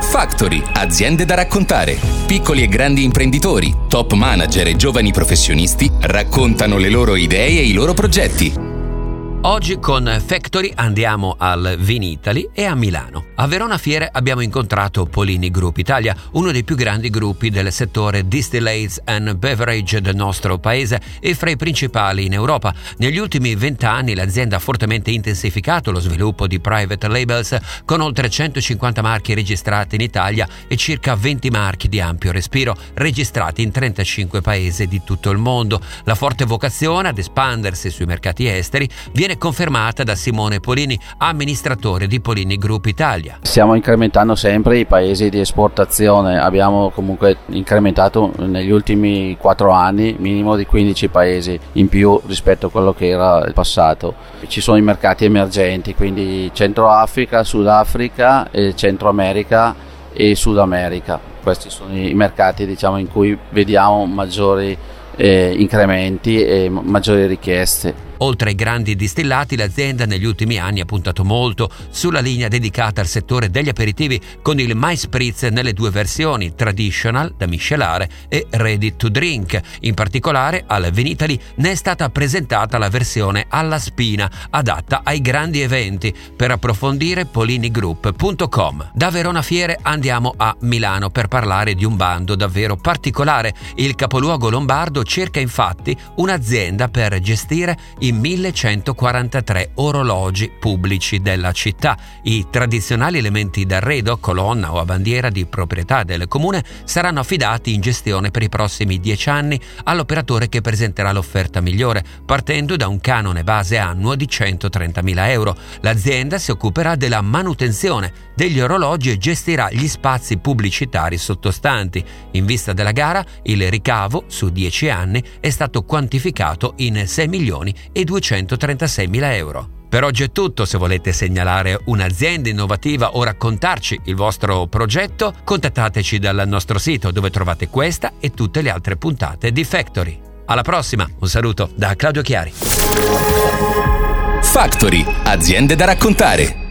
Factory, aziende da raccontare. Piccoli e grandi imprenditori, top manager e giovani professionisti raccontano le loro idee e i loro progetti Oggi con Factory andiamo al Vinitali e a Milano. A Verona Fiere abbiamo incontrato Polini Group Italia, uno dei più grandi gruppi del settore Distillates and Beverage del nostro paese e fra i principali in Europa. Negli ultimi vent'anni l'azienda ha fortemente intensificato lo sviluppo di private labels con oltre 150 marchi registrati in Italia e circa 20 marchi di ampio respiro registrati in 35 paesi di tutto il mondo. La forte vocazione ad espandersi sui mercati esteri viene confermata da Simone Polini, amministratore di Polini Group Italia. Stiamo incrementando sempre i paesi di esportazione, abbiamo comunque incrementato negli ultimi 4 anni minimo di 15 paesi in più rispetto a quello che era il passato. Ci sono i mercati emergenti, quindi Centro Africa, Sudafrica, Centro America e Sud America. Questi sono i mercati diciamo, in cui vediamo maggiori eh, incrementi e maggiori richieste. Oltre ai grandi distillati, l'azienda negli ultimi anni ha puntato molto sulla linea dedicata al settore degli aperitivi con il My Spritz nelle due versioni, traditional da miscelare e ready to drink. In particolare al Venitali ne è stata presentata la versione alla spina, adatta ai grandi eventi. Per approfondire polinigroup.com. Da Verona Fiere andiamo a Milano per parlare di un bando davvero particolare. Il capoluogo lombardo cerca infatti un'azienda per gestire i 1143 orologi pubblici della città. I tradizionali elementi d'arredo, colonna o a bandiera di proprietà del comune saranno affidati in gestione per i prossimi dieci anni all'operatore che presenterà l'offerta migliore, partendo da un canone base annuo di 130.000 euro. L'azienda si occuperà della manutenzione degli orologi e gestirà gli spazi pubblicitari sottostanti. In vista della gara, il ricavo su 10 anni è stato quantificato in 6 milioni e 236 mila euro. Per oggi è tutto, se volete segnalare un'azienda innovativa o raccontarci il vostro progetto, contattateci dal nostro sito dove trovate questa e tutte le altre puntate di Factory. Alla prossima, un saluto da Claudio Chiari. Factory, aziende da raccontare